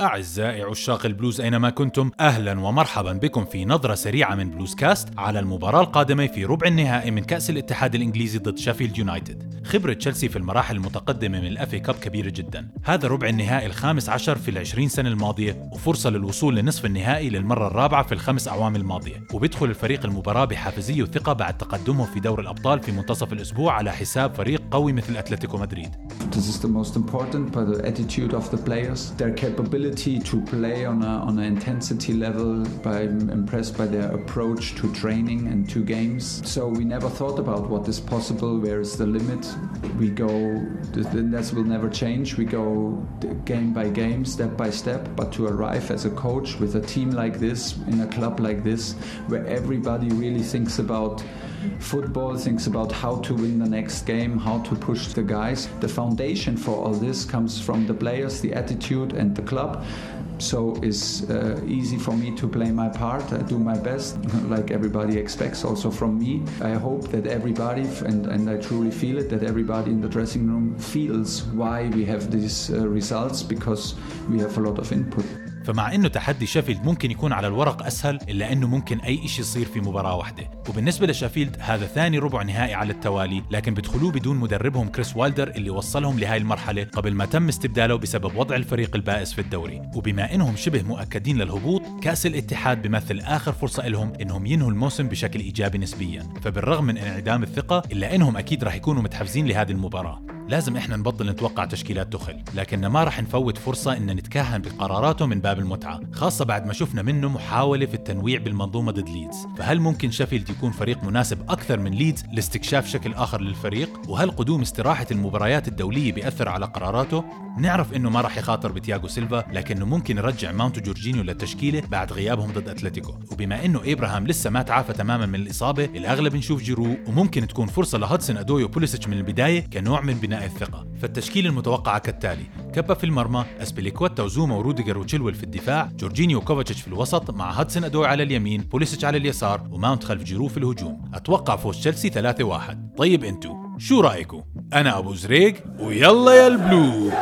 أعزائي عشاق البلوز أينما كنتم أهلا ومرحبا بكم في نظرة سريعة من بلوز كاست على المباراة القادمة في ربع النهائي من كأس الاتحاد الإنجليزي ضد شيفيلد يونايتد. خبرة تشيلسي في المراحل المتقدمة من ال FA Cup كبيرة جدا. هذا ربع النهائي الخامس عشر في العشرين سنة الماضية وفرصة للوصول لنصف النهائي للمرة الرابعة في الخمس أعوام الماضية. وبيدخل الفريق المباراة بحافزية وثقة بعد تقدمه في دور الأبطال في منتصف الأسبوع على حساب فريق قوي مثل أتلتيكو مدريد. This is the most important by the attitude of the players, their capability to play on on an intensity level. By impressed by their approach to training and to games. So we never thought about what is possible, where is the limit. We go, that will never change. We go game by game, step by step. But to arrive as a coach with a team like this, in a club like this, where everybody really thinks about football, thinks about how to win the next game, how to push the guys. The foundation for all this comes from the players, the attitude, and the club. So it's uh, easy for me to play my part. I do my best, like everybody expects also from me. I hope that everybody, and, and I truly feel it, that everybody in the dressing room feels why we have these uh, results because we have a lot of input. فمع إنه تحدي شيفيلد ممكن يكون على الورق أسهل إلا إنه ممكن أي شيء يصير في مباراة واحدة. وبالنسبة لشيفيلد هذا ثاني ربع نهائي على التوالي لكن بدخلوه بدون مدربهم كريس وايلدر اللي وصلهم لهاي المرحلة قبل ما تم استبداله بسبب وضع الفريق البائس في الدوري. وبما إنهم شبه مؤكدين للهبوط كأس الاتحاد بمثل آخر فرصة لهم إنهم ينهوا الموسم بشكل إيجابي نسبيا. فبالرغم من انعدام الثقة إلا إنهم أكيد راح يكونوا متحفزين لهذه المباراة. لازم إحنا نبطل نتوقع تشكيلات توخل لكن ما راح نفوت فرصة إن نتكهن بقراراته من باب المتعة خاصة بعد ما شفنا منه محاولة في التنويع بالمنظومة ضد ليدز. فهل ممكن شيفيلد يكون فريق مناسب أكثر من ليدز لاستكشاف شكل آخر للفريق؟ وهل قدوم استراحة المباريات الدولية بيأثر على قراراته؟ نعرف إنه ما راح يخاطر بتياغو سيلفا لكنه ممكن يرجع ماونت وجورجينيو للتشكيلة بعد غيابهم ضد أتلتيكو. وبما إنه إبراهام لسه ما تعافى تماما من الإصابة الأغلب نشوف جيرو وممكن تكون فرصة لهدسن ادوي وبوليسيتش من البداية كنوع من بناء الثقة. فالتشكيله المتوقعه كالتالي كيبا في المرمى ازبيليكويتا وزوما وروديجر وتشيلويل في الدفاع جورجينيو وكوفاسيتش في الوسط مع هدسن أدوي على اليمين بوليسيتش على اليسار وماونت خلف جيرو في الهجوم. أتوقع فوز تشيلسي 3-1 طيب أنتو شو رايكم أنا أبو زريق ويلا يا البلوز.